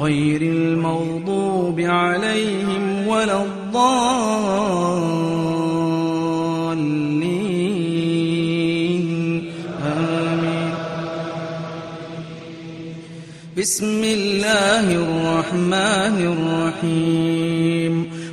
غير المغضوب عليهم ولا الضالين. آمين. بسم الله الرحمن الرحيم.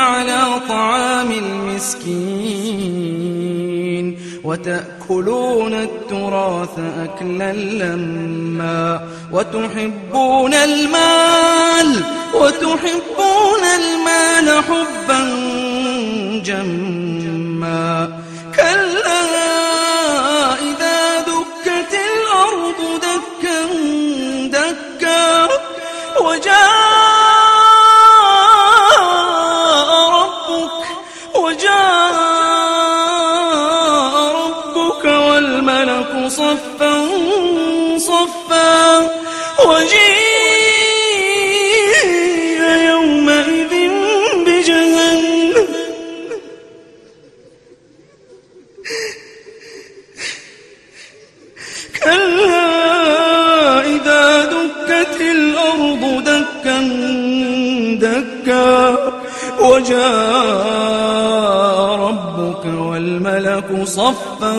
على طعام المسكين وتأكلون التراث أكلا لما وتحبون المال وتحبون المال حبا جما ربك والملك صفا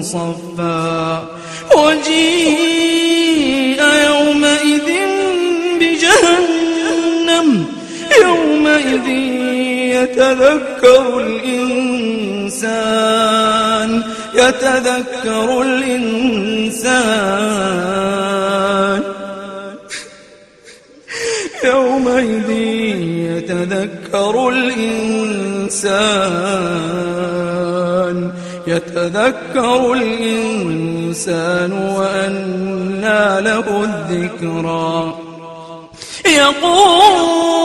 صفا وجيء يومئذ بجهنم يومئذ يتذكر الإنسان يتذكر الإنسان. يتذكر الإنسان يتذكر الإنسان وأنى له الذكرى. يقول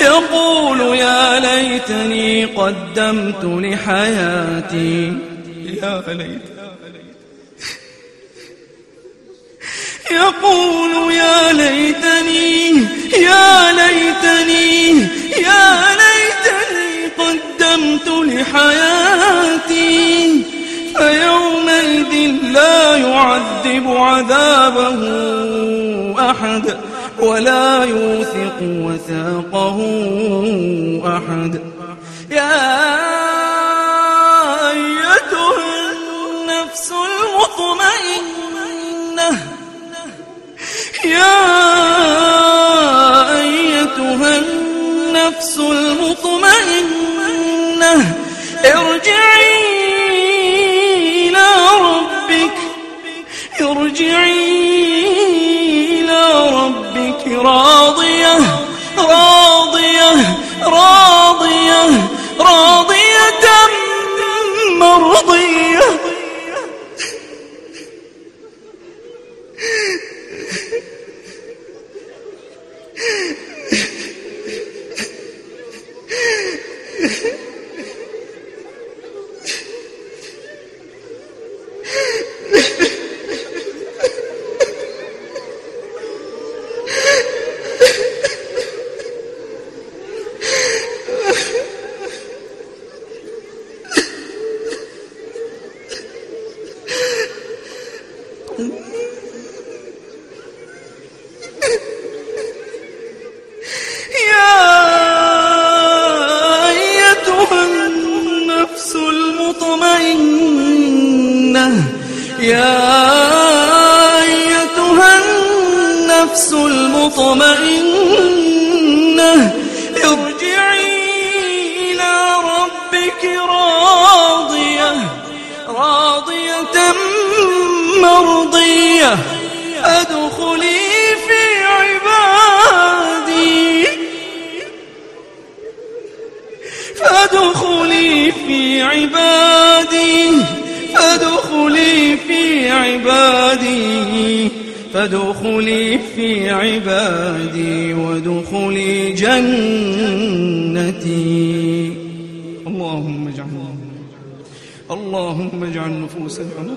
يقول يا ليتني قدمت لحياتي. يا ليت يقول يا ليتني يا ليتني عذابه أحد ولا يوثق وثاقه أحد. يا أيتها النفس المطمئنة يا أيتها النفس المطمئنة ارجعي إلى ربك راضية. أدخلي في عبادي. فادخلي في عبادي. فادخلي في عبادي. فادخلي في عبادي وادخلي جنتي. اللهم اجعلنا اللهم اجعل نفوسنا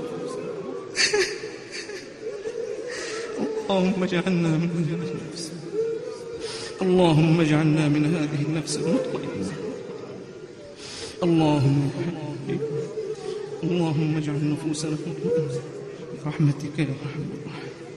اللهم اجعلنا من هذه النفس. اللهم اجعلنا من هذه النفس المطمئنة اللهم اللهم اجعل نفوسنا مطمئنة. برحمتك يا أرحم الراحمين.